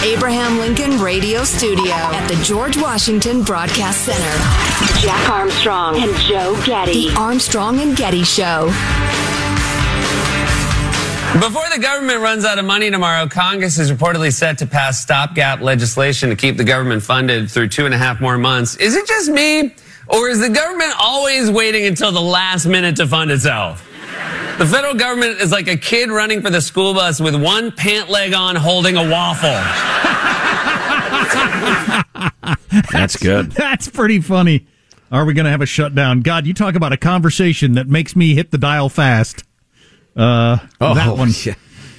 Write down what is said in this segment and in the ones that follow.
the Abraham Lincoln Radio Studio at the George Washington Broadcast Center, Jack Armstrong and Joe Getty. The Armstrong and Getty Show. Before the government runs out of money tomorrow, Congress is reportedly set to pass stopgap legislation to keep the government funded through two and a half more months. Is it just me, or is the government always waiting until the last minute to fund itself? The federal government is like a kid running for the school bus with one pant leg on holding a waffle. That's good. That's pretty funny. Are we going to have a shutdown? God, you talk about a conversation that makes me hit the dial fast. Uh, Oh, that one. yeah.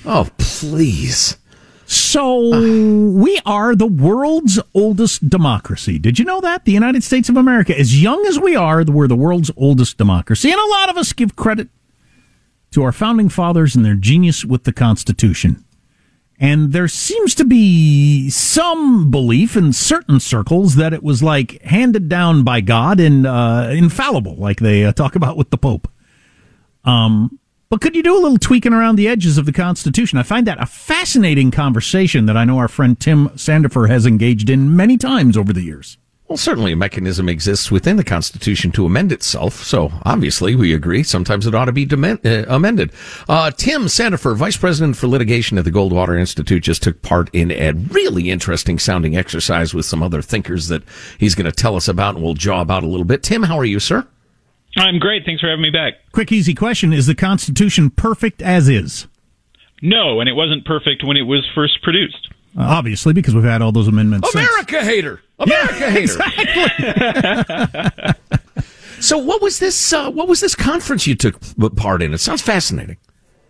Oh, please. So we are the world's oldest democracy. Did you know that? The United States of America, as young as we are, we're the world's oldest democracy. And a lot of us give credit to our founding fathers and their genius with the Constitution. And there seems to be some belief in certain circles that it was like handed down by God and uh, infallible, like they uh, talk about with the Pope. Um, but could you do a little tweaking around the edges of the Constitution? I find that a fascinating conversation that I know our friend Tim Sandefur has engaged in many times over the years. Well, certainly a mechanism exists within the Constitution to amend itself. So obviously we agree. Sometimes it ought to be demen- uh, amended. Uh, Tim Sandefur, Vice President for Litigation at the Goldwater Institute, just took part in a really interesting sounding exercise with some other thinkers that he's going to tell us about and we'll jaw about a little bit. Tim, how are you, sir? I'm great. Thanks for having me back. Quick, easy question Is the Constitution perfect as is? No, and it wasn't perfect when it was first produced. Uh, obviously, because we've had all those amendments. since. America hater. America Yeah, hater. so what was this? Uh, what was this conference you took part in? It sounds fascinating.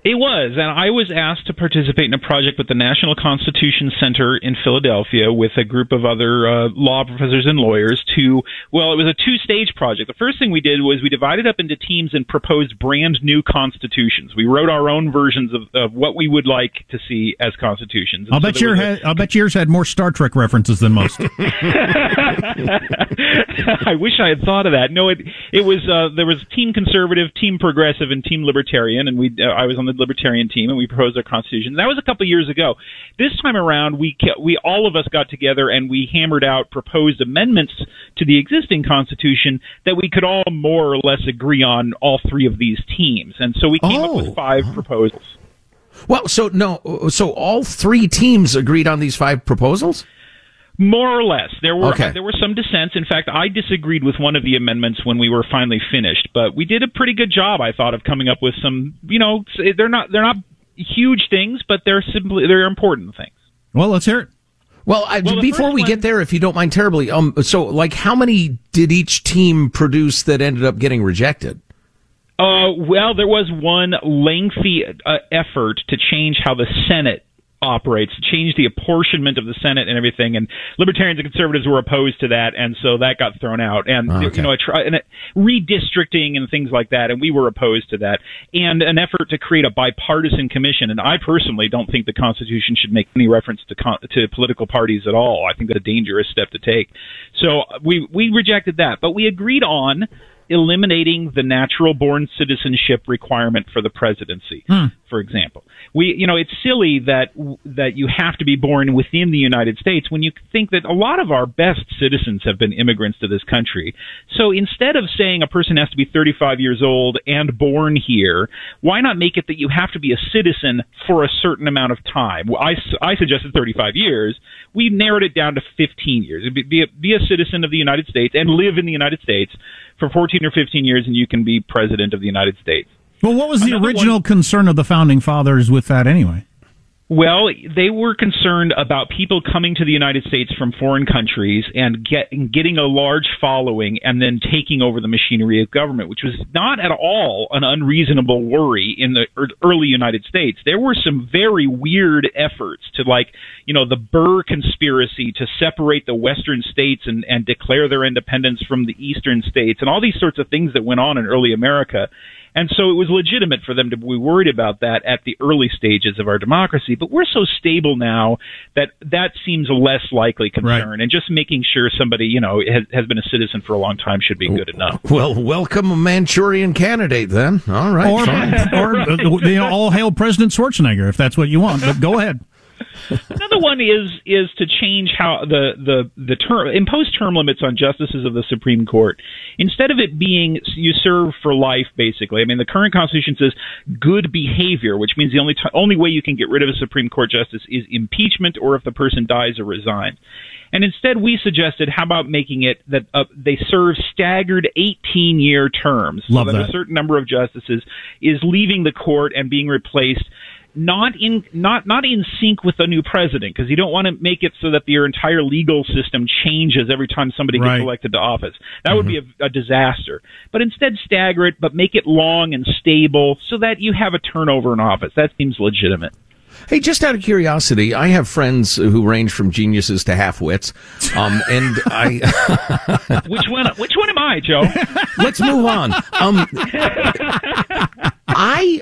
It was, and I was asked to participate in a project with the National Constitution Center in Philadelphia with a group of other uh, law professors and lawyers to, well, it was a two stage project. The first thing we did was we divided up into teams and proposed brand new constitutions. We wrote our own versions of, of what we would like to see as constitutions. And I'll so bet your a- ha- I'll bet yours had more Star Trek references than most. I wish I had thought of that. No, it it was uh, there was team conservative, team progressive, and team libertarian, and we uh, I was on the libertarian team, and we proposed our constitution. That was a couple years ago. This time around, we we all of us got together and we hammered out proposed amendments to the existing constitution that we could all more or less agree on all three of these teams, and so we came up Oh. with five proposals. Well, so no, so all three teams agreed on these five proposals. More or less, there were Okay. there were some dissents. In fact, I disagreed with one of the amendments when we were finally finished, but we did a pretty good job, I thought, of coming up with some. You know, they're not they're not huge things, but they're simply they're important things. Well, let's hear it. Well, I, Well, before we one- get there, if you don't mind terribly, um, so like, how many did each team produce that ended up getting rejected? Uh, well, there was one lengthy uh, effort to change how the Senate operates, change the apportionment of the Senate and everything. And libertarians and conservatives were opposed to that, and so that got thrown out. And Okay. you know, a try, and a, redistricting and things like that, and we were opposed to that. And an effort to create a bipartisan commission. And I personally don't think the Constitution should make any reference to con- to political parties at all. I think that's a dangerous step to take. So we we rejected that, but we agreed on eliminating the natural born citizenship requirement for the presidency hmm. for example. We you know it's silly that that you have to be born within the United States when you think that a lot of our best citizens have been immigrants to this country. So instead of saying a person has to be 35 years old and born here why not make it that you have to be a citizen for a certain amount of time? Well, I, I suggested 35 years. We narrowed it down to 15 years. Be, be, a, be a citizen of the United States and live in the United States for 14 or 15 years and you can be president of the United States Well, what was the Another original concern of the founding fathers with that anyway? Well, they were concerned about people coming to the United States from foreign countries and get, getting a large following and then taking over the machinery of government, which was not at all an unreasonable worry in the early United States. There were some very weird efforts to, like, you know, the Burr conspiracy to separate the Western states and, and declare their independence from the Eastern states and all these sorts of things that went on in early America. And so it was legitimate for them to be worried about that at the early stages of our democracy. But we're so stable now that that seems a less likely concern. And just making sure somebody, you know, has, has been a citizen for a long time should be good enough. Well, welcome a Manchurian candidate then. All right. Or, fine. or uh, you know, all hail President Schwarzenegger if that's what you want. But go ahead. Another one is is to change how the the the term impose term limits on justices of the Supreme Court instead of it being you serve for life. Basically, I mean the current Constitution says good behavior, which means the only t- only way you can get rid of a Supreme Court justice is impeachment or if the person dies or resigns. And instead, we suggested how about making it that uh, they serve staggered 18 year terms, Love so that, that. a certain number of justices is leaving the court and being replaced not in not not in sync with the new president because you don't want to make it so that your entire legal system changes every time somebody Right. gets elected to office. That would be a, a disaster. But instead, stagger it, but make it long and stable so that you have a turnover in office. That seems legitimate. Hey, just out of curiosity, I have friends who range from geniuses to half-wits, um, and I Which one? Which one am I, Joe? let's move on. Um, I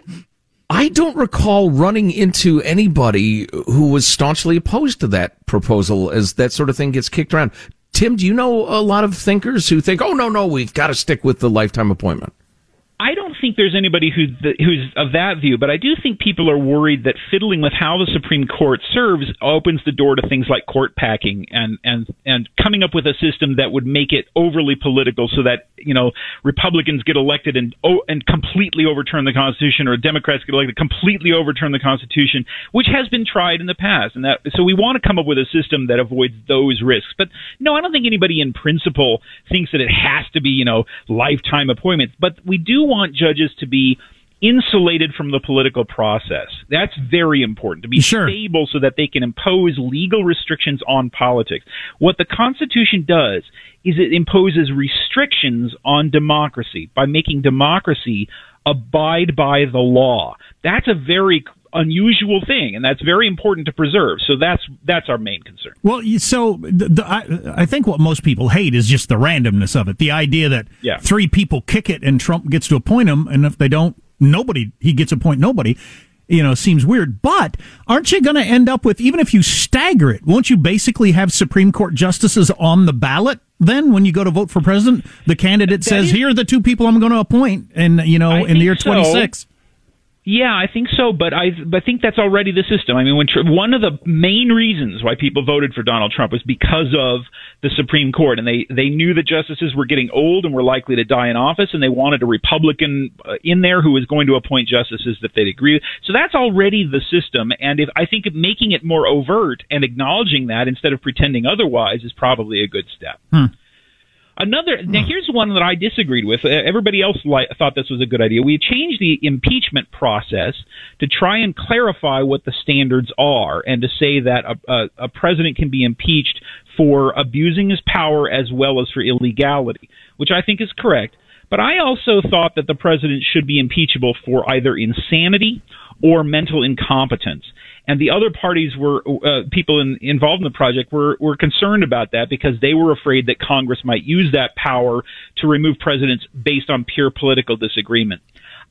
I don't recall running into anybody who was staunchly opposed to that proposal as that sort of thing gets kicked around. Tim, do you know a lot of thinkers who think, "Oh no, no, we've got to stick with the lifetime appointment"? I don't think there's anybody who who's of that view, but I do think people are worried that fiddling with how the Supreme Court serves opens the door to things like court packing and and and coming up with a system that would make it overly political, so that you know Republicans get elected and oh, and completely overturn the Constitution, or Democrats get elected completely overturn the Constitution, which has been tried in the past, and that so we want to come up with a system that avoids those risks. But no, I don't think anybody in principle thinks that it has to be you know lifetime appointments, but we do want judges to be insulated from the political process. That's very important to be Sure. stable so that they can impose legal restrictions on politics. What the Constitution does is it imposes restrictions on democracy by making democracy abide by the law. That's a very unusual thing and that's very important to preserve. So that's that's our main concern. Well, so the, the, I, I think what most people hate is just the randomness of it. The idea that Yeah. three people kick it and Trump gets to appoint them, and if they don't, nobody he gets to appoint nobody. You know, seems weird. But aren't you going to end up with even if you stagger it? Won't you basically have Supreme Court justices on the ballot? Then, when you go to vote for president, the candidate says, is- "Here are the two people I'm going to appoint," and you know, I in the year think so. 26. Yeah, I think so, but I, I think that's already the system. I mean, when one of the main reasons why people voted for Donald Trump was because of the Supreme Court, and they they knew that justices were getting old and were likely to die in office, and they wanted a Republican uh, in there who was going to appoint justices that they'd agree with. So that's already the system, and if I think making it more overt and acknowledging that instead of pretending otherwise is probably a good step. Hmm. Another now hmm. here's one that I disagreed with. Everybody else li- thought this was a good idea. We changed the impeachment process to try and clarify what the standards are, and to say that a, a, a president can be impeached for abusing his power as well as for illegality, which I think is correct. But I also thought that the president should be impeachable for either insanity or mental incompetence and the other parties were uh, people in, involved in the project were were concerned about that because they were afraid that Congress might use that power to remove presidents based on pure political disagreement.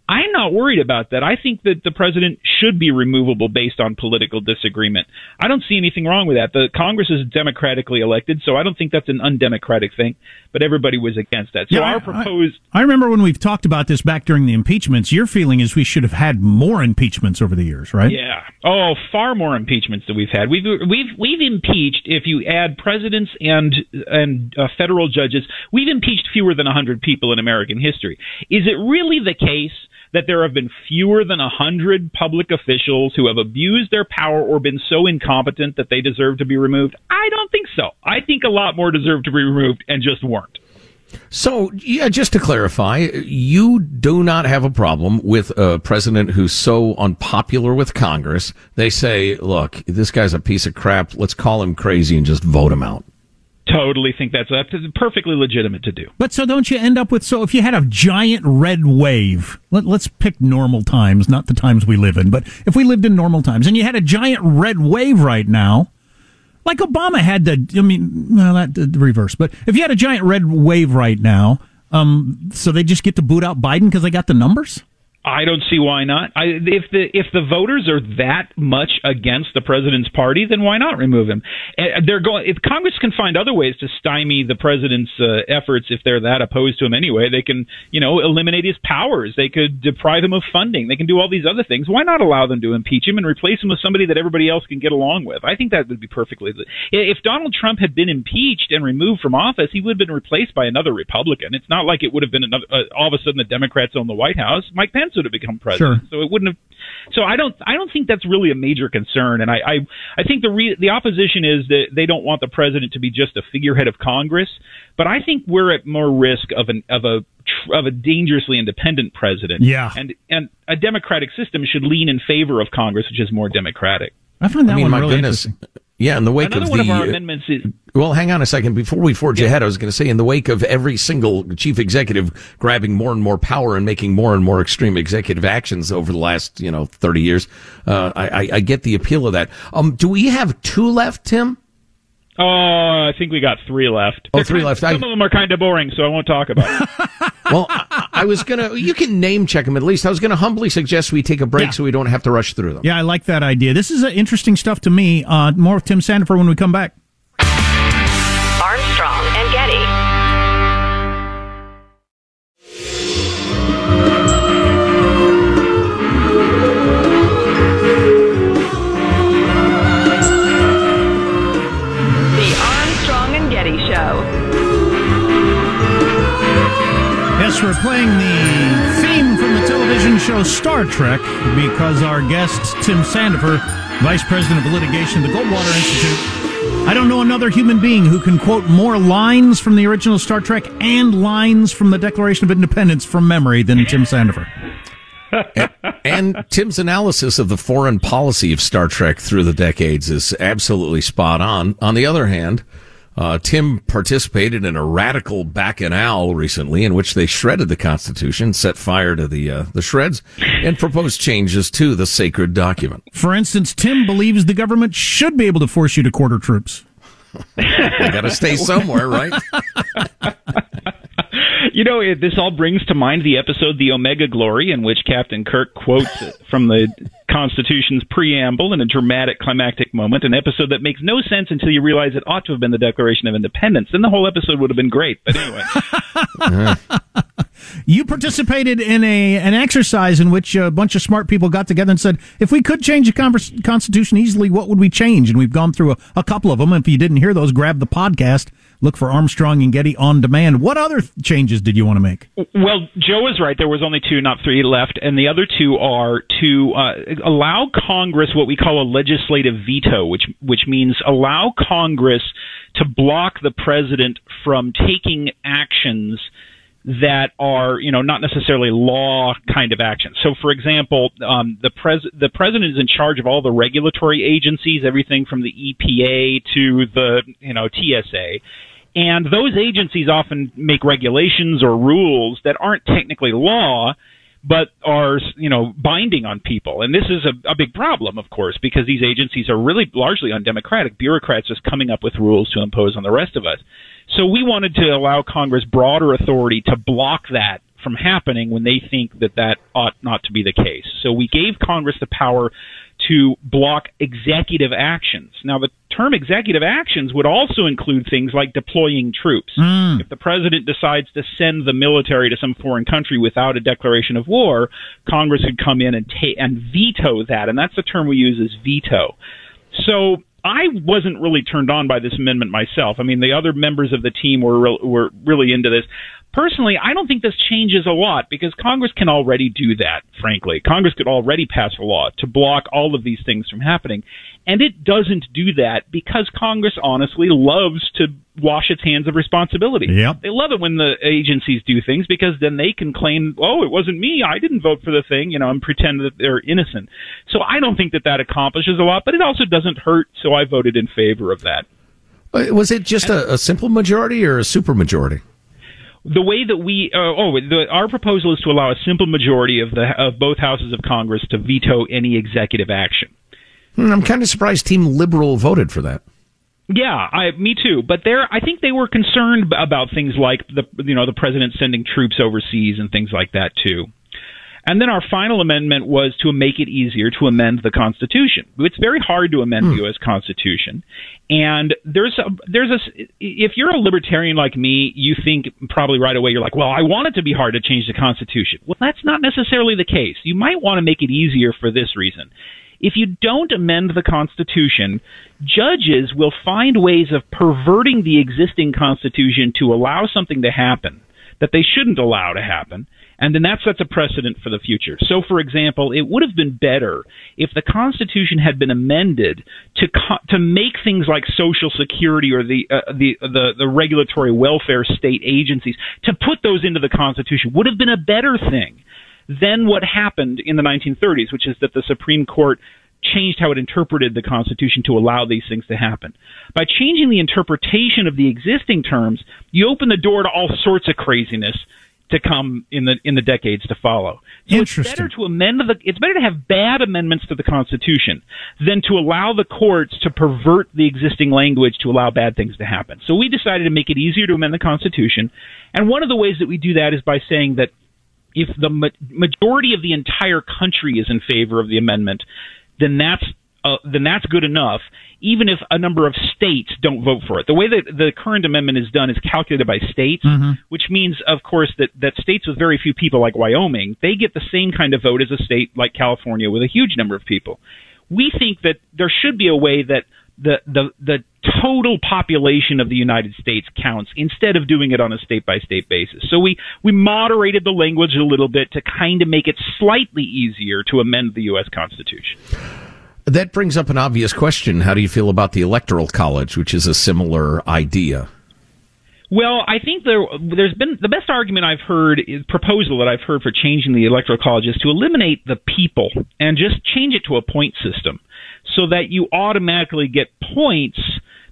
I'm not worried about that. I think that the president should be removable based on political disagreement. I don't see anything wrong with that. The Congress is democratically elected, so I don't think that's an undemocratic thing. But everybody was against that. So yeah, our proposed. I, I, remember when we've talked about this back during the impeachments. Your feeling is we should have had more impeachments over the years, right? Yeah. Oh, far more impeachments than we've had. We've we've we've impeached. If you add presidents and and uh, federal judges, we've impeached fewer than hundred people in American history. Is it really the case? That there have been fewer than a hundred public officials who have abused their power or been so incompetent that they deserve to be removed? I don't think so. I think a lot more deserve to be removed and just weren't. So, yeah, just to clarify, you do not have a problem with a president who's so unpopular with Congress. They say, look, this guy's a piece of crap. Let's call him crazy and just vote him out totally think that's, that's perfectly legitimate to do. But so don't you end up with so if you had a giant red wave, let, us pick normal times, not the times we live in, but if we lived in normal times and you had a giant red wave right now, like Obama had the, I mean, well, that the reverse, but if you had a giant red wave right now, um, so they just get to boot out Biden because they got the numbers? I don't see why not. I, if the if the voters are that much against the president's party, then why not remove him? They're going. If Congress can find other ways to stymie the president's uh, efforts, if they're that opposed to him anyway, they can you know eliminate his powers. They could deprive him of funding. They can do all these other things. Why not allow them to impeach him and replace him with somebody that everybody else can get along with? I think that would be perfectly. If Donald Trump had been impeached and removed from office, he would have been replaced by another Republican. It's not like it would have been another. Uh, all of a sudden, the Democrats own the White House. Mike Pence would have become president. Sure. So it wouldn't have. So I don't. I don't think that's really a major concern. And I. I, I think the re, the opposition is that they don't want the president to be just a figurehead of Congress. But I think we're at more risk of an of a of a dangerously independent president. Yeah. And and a democratic system should lean in favor of Congress, which is more democratic. I find that I mean, one my really goodness. interesting. Yeah, in the wake Another of one the of our uh, amendments is well, hang on a second. Before we forge Yeah. ahead, I was going to say, in the wake of every single chief executive grabbing more and more power and making more and more extreme executive actions over the last, you know, 30 years, uh, I, I, I get the appeal of that. Um, do we have two left, Tim? Oh, I think we got three left. Oh, three They're left. Some I- of them are kind of boring, so I won't talk about it. Well, I, I was going to, you can name check them at least. I was going to humbly suggest we take a break Yeah. so we don't have to rush through them. Yeah, I like that idea. This is uh, interesting stuff to me. Uh, more of Tim Sandefur when we come back. Star Trek because our guest, Tim Sandefur, Vice President of Litigation at the Goldwater Institute. I don't know another human being who can quote more lines from the original Star Trek and lines from the Declaration of Independence from memory than Tim Sandefur. And Tim's analysis of the foreign policy of Star Trek through the decades is absolutely spot on. On the other hand, uh, Tim participated in a radical bacchanal recently in which they shredded the Constitution, set fire to the uh, the shreds, and proposed changes to the sacred document. For instance, Tim believes the government should be able to force you to quarter troops. They got to stay somewhere, right? You know, it, this all brings to mind the episode The Omega Glory, in which Captain Kirk quotes from the Constitution's preamble in a dramatic climactic moment, an episode that makes no sense until you realize it ought to have been the Declaration of Independence. Then the whole episode would have been great. But anyway, You participated in a an exercise in which a bunch of smart people got together and said, if we could change the convers- Constitution easily, what would we change? And we've gone through a, a couple of them. If you didn't hear those, grab the podcast. Look for Armstrong and Getty on demand. What other th- changes did you want to make? Well, Joe is right. There was only two, not three left, and the other two are to uh, allow Congress what we call a legislative veto, which which means allow Congress to block the president from taking actions that are you know not necessarily law kind of actions. So, for example, um, the pres the president is in charge of all the regulatory agencies, everything from the EPA to the you know TSA. And those agencies often make regulations or rules that aren't technically law, but are you know binding on people. And this is a, a big problem, of course, because these agencies are really largely undemocratic. Bureaucrats just coming up with rules to impose on the rest of us. So we wanted to allow Congress broader authority to block that from happening when they think that that ought not to be the case. So we gave Congress the power to block executive actions. Now, the term executive actions would also include things like deploying troops. Mm. If the president decides to send the military to some foreign country without a declaration of war, Congress could come in and ta- and veto that, and that's the term we use is veto. So I wasn't really turned on by this amendment myself. I mean, the other members of the team were re- were really into this. Personally, I don't think this changes a lot because Congress can already do that, frankly. Congress could already pass a law to block all of these things from happening. And it doesn't do that because Congress honestly loves to wash its hands of responsibility. Yep. They love it when the agencies do things because then they can claim, oh, it wasn't me. I didn't vote for the thing, you know, and pretend that they're innocent. So I don't think that that accomplishes a lot, but it also doesn't hurt. So I voted in favor of that. Uh, Was it just a, a simple majority or a supermajority? The way that we uh, oh the, our proposal is to allow a simple majority of the of both houses of Congress to veto any executive action. Hmm, I'm kind of surprised Team Liberal voted for that. Yeah, I, me too. But there, I think they were concerned about things like the you know the president sending troops overseas and things like that too. And then our final amendment was to make it easier to amend the Constitution. It's very hard to amend hmm. the U.S. Constitution, and there's a there's a if you're a libertarian like me, you think probably right away you're like, well, I want it to be hard to change the Constitution. Well, that's not necessarily the case. You might want to make it easier for this reason. If you don't amend the Constitution, judges will find ways of perverting the existing Constitution to allow something to happen that they shouldn't allow to happen. And then that sets a precedent for the future. So, for example, it would have been better if the Constitution had been amended to co- to make things like Social Security or the uh, the the the regulatory welfare state agencies to put those into the Constitution would have been a better thing than what happened in the 1930s, which is that the Supreme Court changed how it interpreted the Constitution to allow these things to happen. By changing the interpretation of the existing terms, you open the door to all sorts of craziness to come in the in the decades to follow. So it's better to amend the it's better to have bad amendments to the Constitution than to allow the courts to pervert the existing language to allow bad things to happen. So we decided to make it easier to amend the Constitution, and one of the ways that we do that is by saying that if the ma- majority of the entire country is in favor of the amendment, then that's uh, then that's good enough, even if a number of states don't vote for it. The way that the current amendment is done is calculated by states, mm-hmm. which means, of course, that, that states with very few people, like Wyoming, they get the same kind of vote as a state like California with a huge number of people. We think that there should be a way that the the the total population of the United States counts instead of doing it on a state by state basis. So we we moderated the language a little bit to kind of make it slightly easier to amend the US Constitution. That brings up an obvious question. How do you feel about the Electoral College, which is a similar idea? Well, I think there there's been the best argument I've heard is proposal that I've heard for changing the electoral college is to eliminate the people and just change it to a point system so that you automatically get points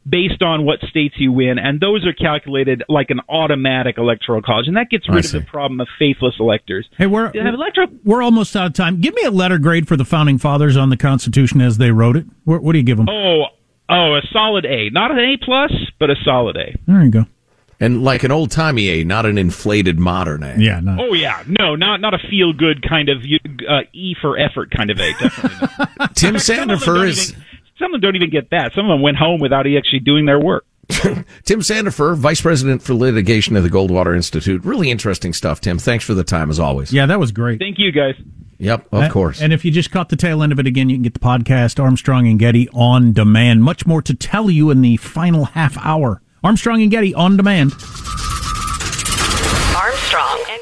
based on what states you win and those are calculated like an automatic electoral college and that gets rid of the problem of faithless electors. Hey, we're have electoral we're almost out of time. Give me a letter grade for the founding fathers on the Constitution as they wrote it. What, what do you give them? Oh, oh, a solid A. Not an A plus, but a solid A. There you go. And like an old timey A, not an inflated modern A. Yeah, no. Oh yeah, no, not not a feel good kind of uh, E for effort kind of A. Definitely not. Tim Some Sandefur is even- some of them don't even get that. Some of them went home without actually doing their work. Tim Sandefur, Vice President for Litigation at the Goldwater Institute. Really interesting stuff, Tim. Thanks for the time, as always. Yeah, that was great. Thank you, guys. Yep, of And- course. And if you just caught the tail end of it again, you can get the podcast Armstrong and Getty on demand. Much more to tell you in the final half hour. Armstrong and Getty on demand. Armstrong and Getty.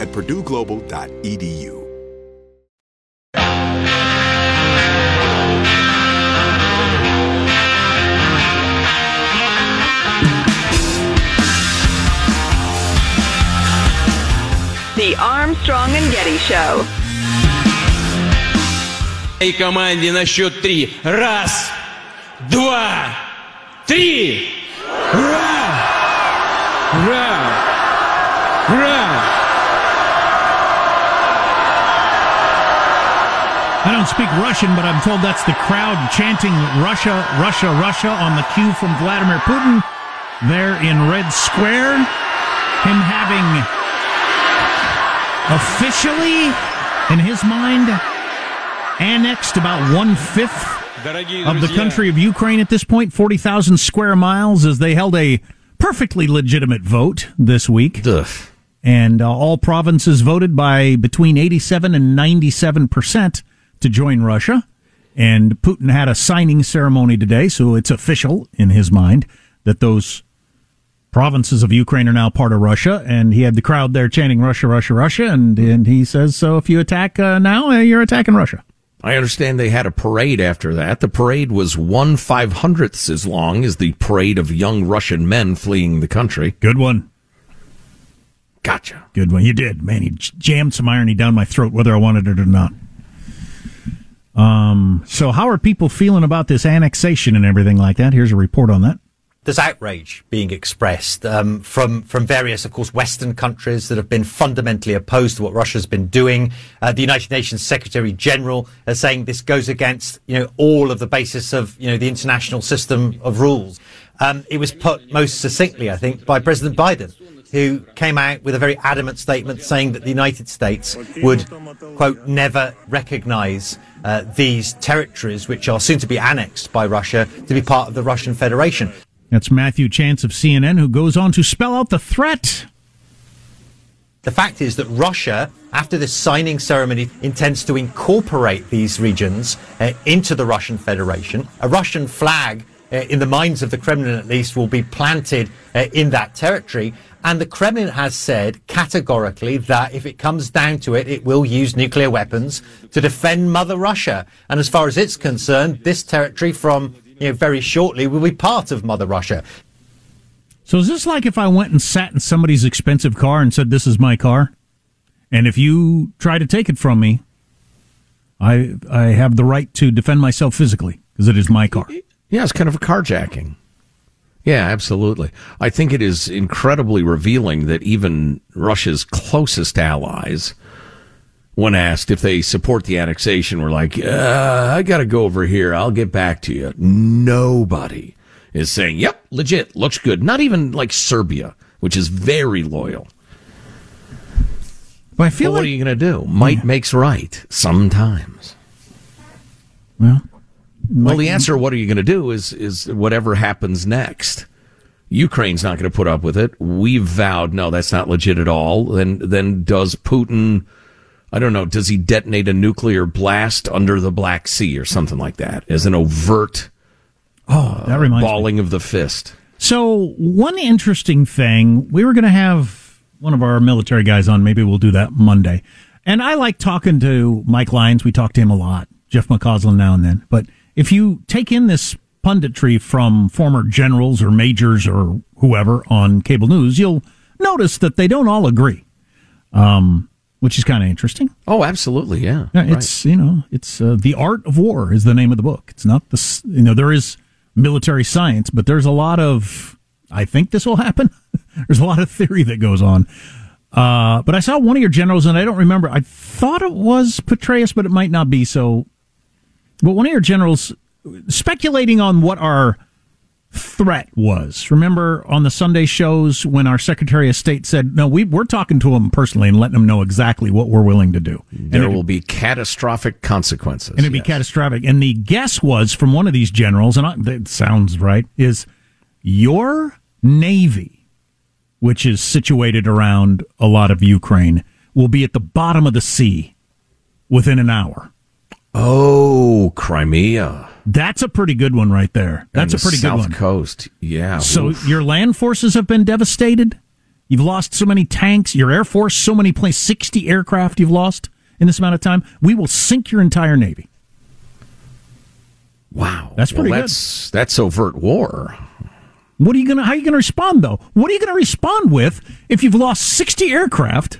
at purdueglobal.edu. The Armstrong and Getty Show. И команде на счет три. Раз, два, три! Ура! Ура! Ура! don't speak Russian, but I'm told that's the crowd chanting Russia, Russia, Russia on the cue from Vladimir Putin there in Red Square. Him having officially, in his mind, annexed about one fifth of the country of Ukraine at this point, 40,000 square miles, as they held a perfectly legitimate vote this week. And uh, all provinces voted by between 87 and 97 percent to join Russia. And Putin had a signing ceremony today, so it's official in his mind that those provinces of Ukraine are now part of Russia. And he had the crowd there chanting Russia, Russia, Russia. And, and he says, so if you attack uh, now, uh, you're attacking Russia. I understand they had a parade after that. The parade was one five hundredths as long as the parade of young Russian men fleeing the country. Good one. Gotcha. Good one. You did. Man, you jammed some irony down my throat, whether I wanted it or not. Um, so how are people feeling about this annexation and everything like that? Here's a report on that. there's outrage being expressed um, from from various, of course, Western countries that have been fundamentally opposed to what Russia's been doing. Uh, the United Nations Secretary General is saying this goes against you know all of the basis of you know the international system of rules. Um, it was put most succinctly, I think, by President Biden, who came out with a very adamant statement saying that the United States would quote never recognise uh, these territories, which are soon to be annexed by Russia, to be part of the Russian Federation. That's Matthew Chance of CNN, who goes on to spell out the threat. The fact is that Russia, after this signing ceremony, intends to incorporate these regions uh, into the Russian Federation. A Russian flag, in the minds of the Kremlin at least, will be planted uh, in that territory. And the Kremlin has said categorically that if it comes down to it, it will use nuclear weapons to defend Mother Russia. And as far as it's concerned, this territory from you know, very shortly will be part of Mother Russia. So is this like if I went and sat in somebody's expensive car and said, "This is my car," and if you try to take it from me, I I have the right to defend myself physically because it is my car. Yeah, it's kind of a carjacking. Yeah, absolutely. I think it is incredibly revealing that even Russia's closest allies, when asked if they support the annexation, were like, uh, I got to go over here. I'll get back to you. Nobody is saying, yep, legit, looks good. Not even like Serbia, which is very loyal. But I feel well, what like, are you going to do? Might yeah. makes right sometimes. Well, well, the answer, what are you going to do, is is whatever happens next. Ukraine's not going to put up with it. We've vowed, no, that's not legit at all. Then, then does Putin? I don't know. Does he detonate a nuclear blast under the Black Sea or something like that as an overt? Oh, that reminds uh, balling me. of the fist. So one interesting thing, we were going to have one of our military guys on. Maybe we'll do that Monday. And I like talking to Mike Lyons. We talk to him a lot. Jeff McCausland now and then, but if you take in this punditry from former generals or majors or whoever on cable news, you'll notice that they don't all agree, um, which is kind of interesting. Oh, absolutely, yeah. yeah it's right. you know, it's uh, the art of war is the name of the book. It's not the you know there is military science, but there's a lot of I think this will happen. there's a lot of theory that goes on. Uh, but I saw one of your generals, and I don't remember. I thought it was Petraeus, but it might not be. So but one of your generals speculating on what our threat was. Remember on the Sunday shows when our Secretary of State said, "No, we we're talking to him personally and letting him know exactly what we're willing to do." There will be catastrophic consequences, and it'd yes. be catastrophic. And the guess was from one of these generals, and I, that sounds right, is your navy, which is situated around a lot of Ukraine, will be at the bottom of the sea within an hour. Oh, Crimea. That's a pretty good one right there. That's and a pretty South good one. Coast. Yeah. So Oof. your land forces have been devastated. You've lost so many tanks. Your air force, so many planes, sixty aircraft you've lost in this amount of time. We will sink your entire navy. Wow, that's pretty well, that's, good. That's overt war. What are you gonna? How are you gonna respond though? What are you gonna respond with if you've lost sixty aircraft?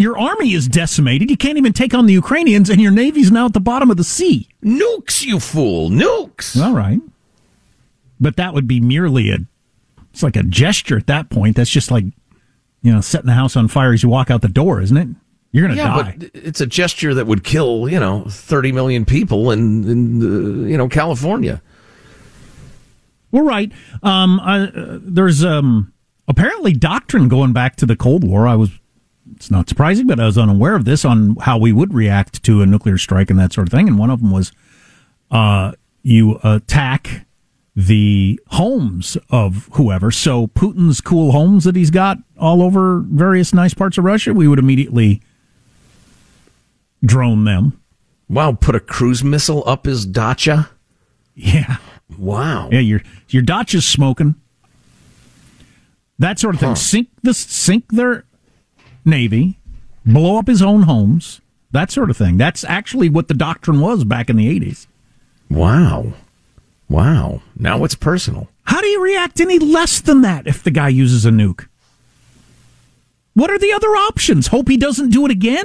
Your army is decimated. You can't even take on the Ukrainians, and your navy's now at the bottom of the sea. Nukes, you fool! Nukes. All right, but that would be merely a. It's like a gesture at that point. That's just like, you know, setting the house on fire as you walk out the door, isn't it? You're going to yeah, die. but it's a gesture that would kill, you know, 30 million people in, in uh, you know, California. We're right. Um, uh, there's um, apparently doctrine going back to the Cold War. I was it's not surprising, but I was unaware of this on how we would react to a nuclear strike and that sort of thing. And one of them was uh, you attack the homes of whoever. So Putin's cool homes that he's got all over various nice parts of Russia, we would immediately drone them. Wow, put a cruise missile up his dacha? Yeah. Wow. Yeah, your your dacha's smoking. That sort of thing. Huh. Sink the sink their navy, blow up his own homes, that sort of thing. That's actually what the doctrine was back in the 80s. Wow. Wow. Now it's personal. How do you react any less than that if the guy uses a nuke? What are the other options? Hope he doesn't do it again?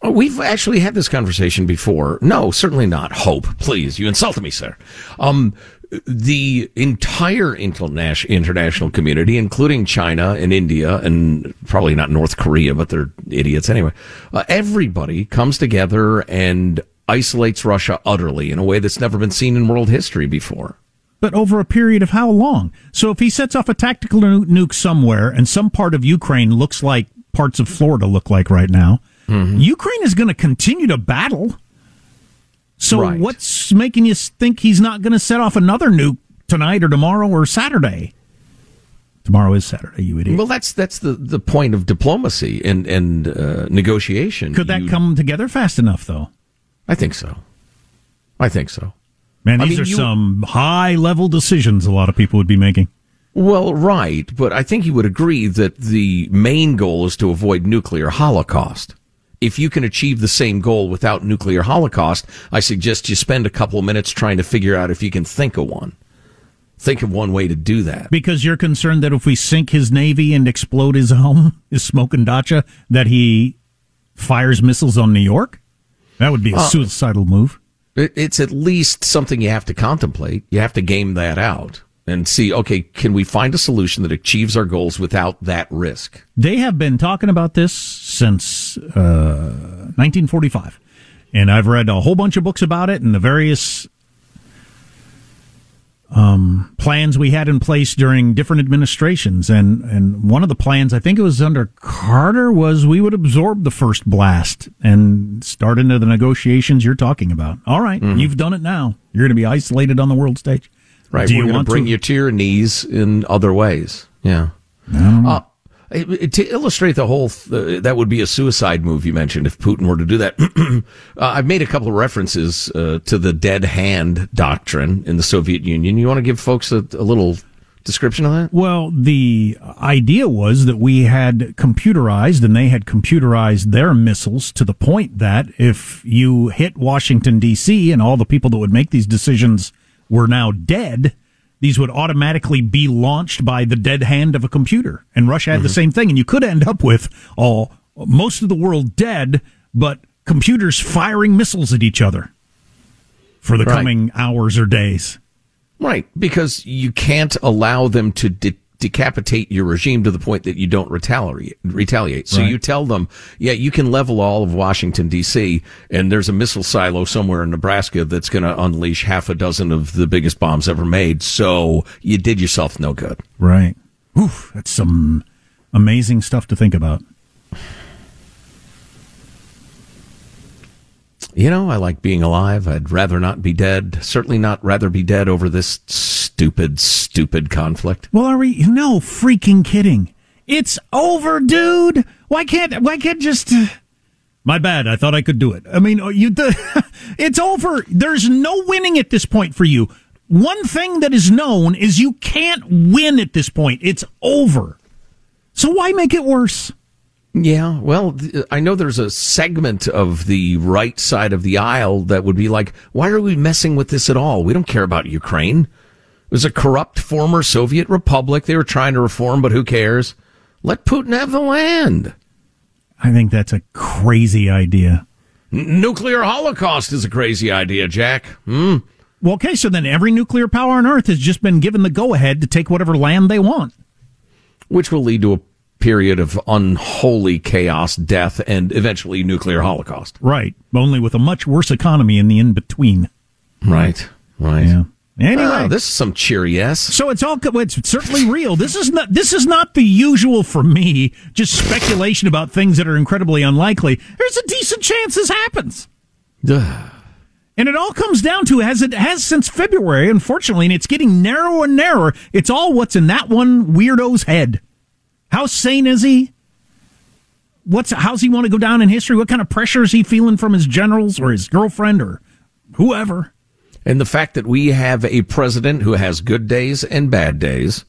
Oh, we've actually had this conversation before. No, certainly not. Hope, please. You insulted me, sir. Um, the entire international international community, including China and India, and probably not North Korea, but they're idiots anyway. Uh, everybody comes together and isolates Russia utterly in a way that's never been seen in world history before. But over a period of how long? So if he sets off a tactical nu- nuke somewhere and some part of Ukraine looks like parts of Florida look like right now, Mm-hmm. Ukraine is going to continue to battle. So Right. what's making you think he's not going to set off another nuke tonight or tomorrow or Saturday? Tomorrow is Saturday, you idiot. Well, that's that's the, the point of diplomacy and and uh, negotiation. Could that You- come together fast enough, though? I think so. I think so. Man, I these mean, are you- some high level decisions a lot of people would be making. Well, right, but I think you would agree that the main goal is to avoid nuclear holocaust. If you can achieve the same goal without nuclear holocaust, I suggest you spend a couple of minutes trying to figure out if you can think of one. Think of one way to do that. Because you're concerned that if we sink his navy and explode his home, his smoking dacha, that he fires missiles on New York? That would be a Uh, suicidal move. It's at least something you have to contemplate. You have to game that out and see, okay, can we find a solution that achieves our goals without that risk? They have been talking about this since uh, 1945. And I've read a whole bunch of books about it and the various um, plans we had in place during different administrations. And, and one of the plans, I think it was under Carter, was we would absorb the first blast and start into the negotiations you're talking about. All right, you've done it now. You're going to be isolated on the world stage. Right. Do We're you going want to bring to? you to your knees in other ways. Yeah. Uh, it- it- to illustrate the whole, th- that would be a suicide move you mentioned if Putin were to do that. uh, I've made a couple of references uh, to the dead hand doctrine in the Soviet Union. You want to give folks a, a little description of that? Well, the idea was that we had computerized and they had computerized their missiles to the point that if you hit Washington, D.C., and all the people that would make these decisions were now dead, these would automatically be launched by the dead hand of a computer. And Russia had the mm-hmm. same thing. And you could end up with all, most of the world dead, but computers firing missiles at each other for the Right. coming hours or days. Right. Because you can't allow them to de- decapitate your regime to the point that you don't retaliate. retaliate. So Right. you tell them, yeah, you can level all of Washington, D.C., and there's a missile silo somewhere in Nebraska that's going to unleash half a dozen of the biggest bombs ever made. So you did yourself no good. Right. Oof, that's some amazing stuff to think about. You know, I like being alive. I'd rather not be dead. Certainly not rather be dead over this stupid, stupid conflict. Well, are we? No freaking kidding. It's over, dude. Why can't? Why can't just? uh, My bad. I thought I could do it. I mean, uh, you. The, it's over. There's no winning at this point for you. One thing that is known is you can't win at this point. It's over. So why make it worse? Yeah, well, th- I know there's a segment of the right side of the aisle that would be like, why are we messing with this at all? We don't care about Ukraine. It was a corrupt former Soviet republic. They were trying to reform, but who cares? Let Putin have the land. I think that's a crazy idea. N- nuclear holocaust is a crazy idea, Jack. Hmm. Well, okay, so then every nuclear power on Earth has just been given the go ahead to take whatever land they want. Which will lead to a period of unholy chaos, death, and eventually nuclear holocaust. Right. Only with a much worse economy in the in between. Right. Right. Yeah. Anyway, Ah, this is some cheery yes. so it's all it's certainly real. This is not this is not the usual for me. Just speculation about things that are incredibly unlikely. There's a decent chance this happens. And it all comes down to, as it has since February, unfortunately, and it's getting narrower and narrower. It's all what's in that one weirdo's head. How sane is he? What's how's he want to go down in history? What kind of pressure is he feeling from his generals or his girlfriend or whoever? And the fact that we have a president who has good days and bad days,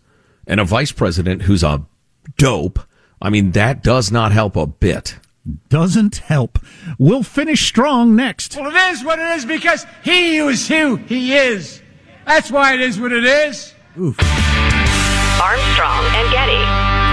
and a vice president who's a dope, I mean, that does not help a bit. Doesn't help. We'll finish strong next. Well, it is what it is because he is who he is. That's why it is what it is. Oof. Armstrong and Getty.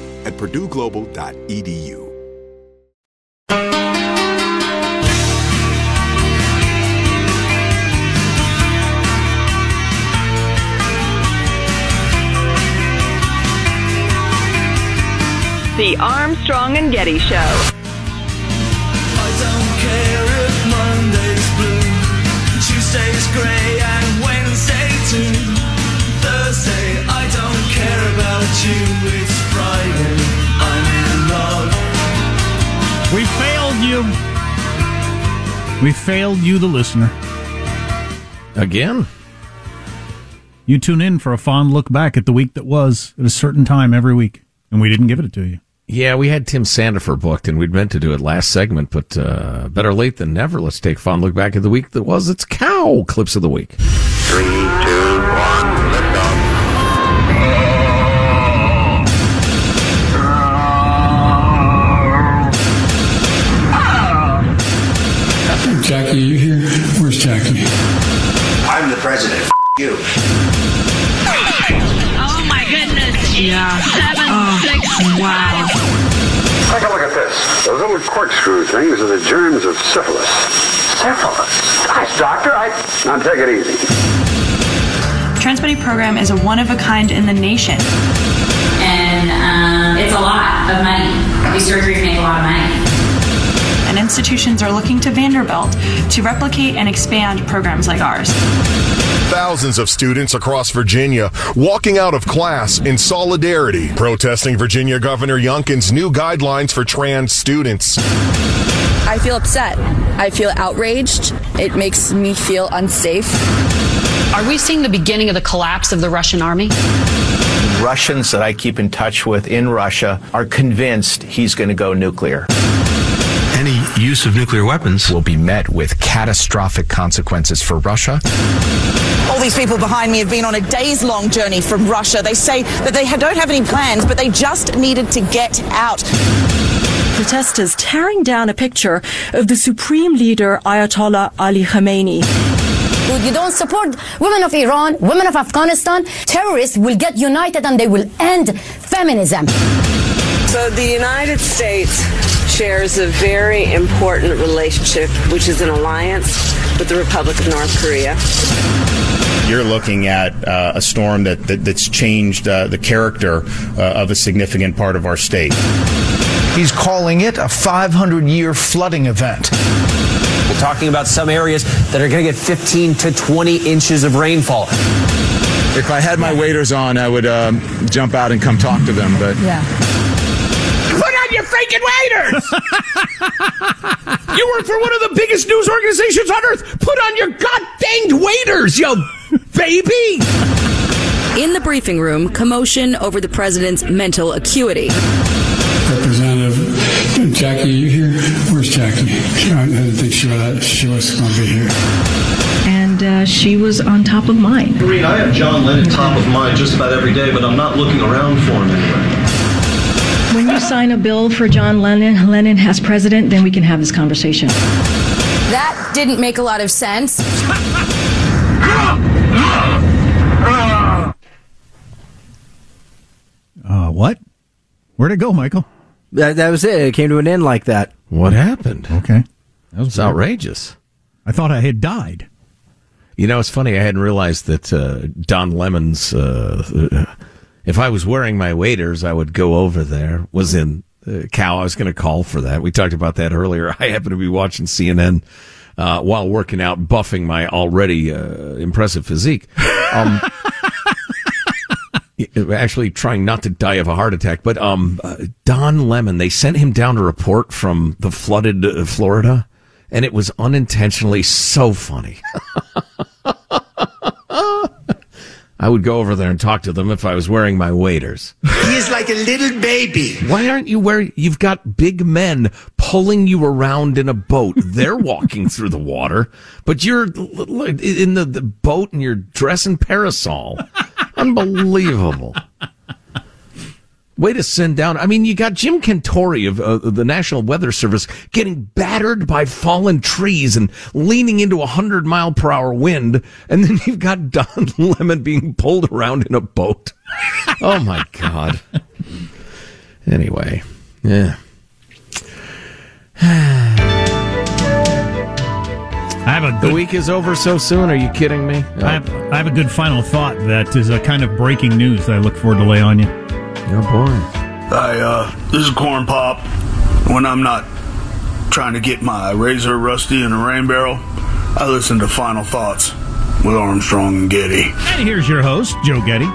at purdueglobal.edu. The Armstrong and Getty Show. I don't care if Monday's blue, Tuesday's grey, and Wednesday too. Thursday, I don't care about you. Failed you. We failed you, the listener. Again? You tune in for a fond look back at the week that was at a certain time every week, and we didn't give it to you. Yeah, we had Tim Sandefur booked, and we'd meant to do it last segment, but uh, better late than never. Let's take a fond look back at the week that was. It's cow clips of the week. Three, two, you. Oh my goodness. Yeah. Seven, six, wow. Take a look at this. Those little corkscrew things are the germs of syphilis. Syphilis? Gosh, doctor, I... Now take it easy. Transbuddy program is a one-of-a-kind in the nation. And um, it's a lot of money. These surgeries make a lot of money. And institutions are looking to Vanderbilt to replicate and expand programs like ours. Thousands of students across Virginia walking out of class in solidarity, protesting Virginia Governor Youngkin's new guidelines for trans students. I feel upset. I feel outraged. It makes me feel unsafe. Are we seeing the beginning of the collapse of the Russian army? Russians that I keep in touch with in Russia are convinced he's going to go nuclear. Any use of nuclear weapons will be met with catastrophic consequences for Russia. All these people behind me have been on a days long journey from Russia. They say that they don't have any plans, but they just needed to get out. Protesters tearing down a picture of the supreme leader Ayatollah Ali Khamenei. Dude, you don't support women of Iran, women of Afghanistan, terrorists will get united and they will end feminism. So the United States shares a very important relationship, which is an alliance with the Republic of North Korea. You're looking at uh, a storm that, that that's changed uh, the character uh, of a significant part of our state. He's calling it a 500 year flooding event. We're talking about some areas that are going to get 15 to 20 inches of rainfall. If I had my waders on, I would um, jump out and come talk to them, but. Yeah. Put on your freaking waders! you work for one of the biggest news organizations on earth. Put on your god danged waders, you baby! In the briefing room, commotion over the president's mental acuity. Representative Jackie, are you here? Where's Jackie? I didn't think she was, she was going to be here. And uh, she was on top of mind. Maureen, I have John Lennon top of mind just about every day, but I'm not looking around for him anywhere. When you sign a bill for John Lennon, Lennon as president, then we can have this conversation. That didn't make a lot of sense. What? Where'd it go, Michael? That, that was it. It came to an end like that. What happened? Okay. That was outrageous. I thought I had died. You know, it's funny. I hadn't realized that uh, Don Lemon's uh, "If I was wearing my waders, I would go over there" was in uh, Cal. I was going to call for that. We talked about that earlier. I happened to be watching CNN uh, while working out, buffing my already uh, impressive physique. Um, actually, trying not to die of a heart attack. But um, uh, Don Lemon, they sent him down to report from the flooded uh, Florida, and it was unintentionally so funny. I would go over there and talk to them if I was wearing my waders. He is like a little baby. Why aren't you wearing? You've got big men pulling you around in a boat. They're walking through the water, but you're in the, the boat and you're dressing parasol. Unbelievable. Way to send down. I mean, you got Jim Cantore of uh, the National Weather Service getting battered by fallen trees and leaning into a hundred mile per hour wind, and then you've got Don Lemon being pulled around in a boat. oh my God. Anyway, yeah. I have a The good, week is over so soon. Are you kidding me? I have, I have a good final thought that is a kind of breaking news that I look forward to lay on you. Oh boy. Hi, uh, this is Corn Pop. When I'm not trying to get my razor rusty in a rain barrel, I listen to Final Thoughts with Armstrong and Getty. And here's your host, Joe Getty.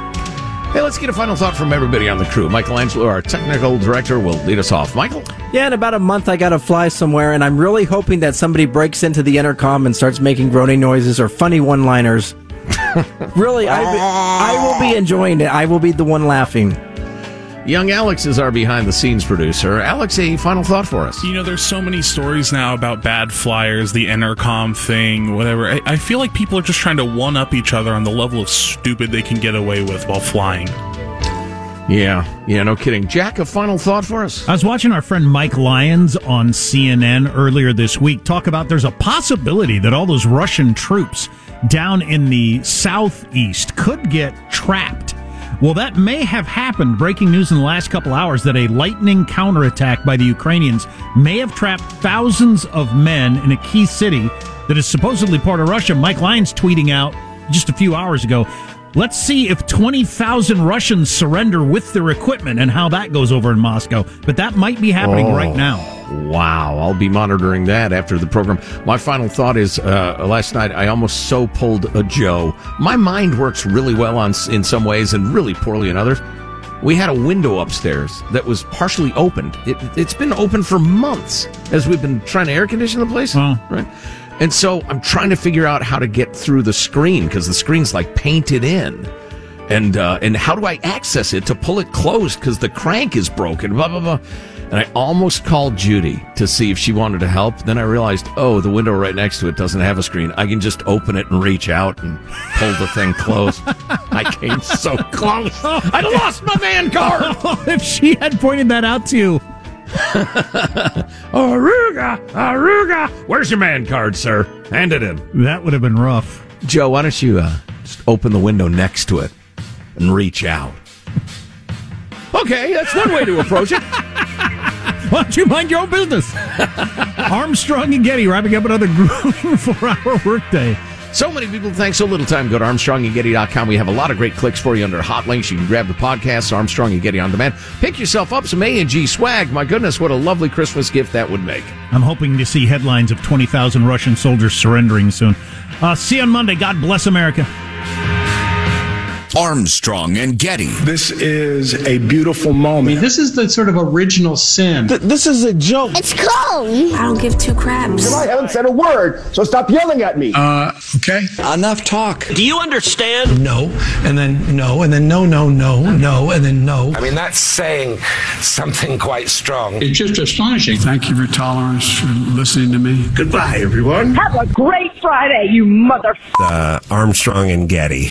Hey, let's get a final thought from everybody on the crew. Michael Angelo, our technical director, will lead us off. Michael? Yeah, in about a month, I got to fly somewhere, and I'm really hoping that somebody breaks into the intercom and starts making groaning noises or funny one liners. really, I, I will be enjoying it. I will be the one laughing. Young Alex is our behind the scenes producer. Alex, a final thought for us. You know, there's so many stories now about bad flyers, the intercom thing, whatever. I, I feel like people are just trying to one up each other on the level of stupid they can get away with while flying. Yeah, yeah, no kidding. Jack, a final thought for us. I was watching our friend Mike Lyons on CNN earlier this week talk about there's a possibility that all those Russian troops down in the southeast could get trapped. Well, that may have happened. Breaking news in the last couple hours that a lightning counterattack by the Ukrainians may have trapped thousands of men in a key city that is supposedly part of Russia. Mike Lyons tweeting out just a few hours ago. Let's see if 20,000 Russians surrender with their equipment and how that goes over in Moscow. But that might be happening Oh. right now. Wow, I'll be monitoring that after the program. My final thought is uh, last night I almost so pulled a Joe. My mind works really well on in some ways and really poorly in others. We had a window upstairs that was partially opened. It, it's been open for months as we've been trying to air condition the place, right? And so I'm trying to figure out how to get through the screen because the screen's like painted in. And uh, and how do I access it to pull it closed because the crank is broken? Blah blah blah. And I almost called Judy to see if she wanted to help. Then I realized, oh, the window right next to it doesn't have a screen. I can just open it and reach out and pull the thing closed. I came so close. I lost my man card. if she had pointed that out to you. Aruga, Aruga. Where's your man card, sir? Hand it in. That would have been rough. Joe, why don't you uh, just open the window next to it and reach out? Okay, that's one way to approach it. Why don't you mind your own business? Armstrong and Getty wrapping up another grueling four-hour workday. So many people think so little time. Go to ArmstrongandGetty.com. We have a lot of great clicks for you under hot links. You can grab the podcast, Armstrong and Getty on demand. Pick yourself up some A&G swag. My goodness, what a lovely Christmas gift that would make. I'm hoping to see headlines of 20,000 Russian soldiers surrendering soon. Uh, see you on Monday. God bless America. Armstrong and Getty. This is a beautiful moment. this is the sort of original sin. this is a joke. It's cold. I don't give two craps. I haven't said a word, so stop yelling at me. Uh, okay. Enough talk. Do you understand? No, and then no, and then no, no, no, no, and then no. I mean, that's saying something quite strong. It's just astonishing. Thank you for tolerance, for listening to me. Goodbye, everyone. Have a great Friday, you mother. Uh, Armstrong and Getty.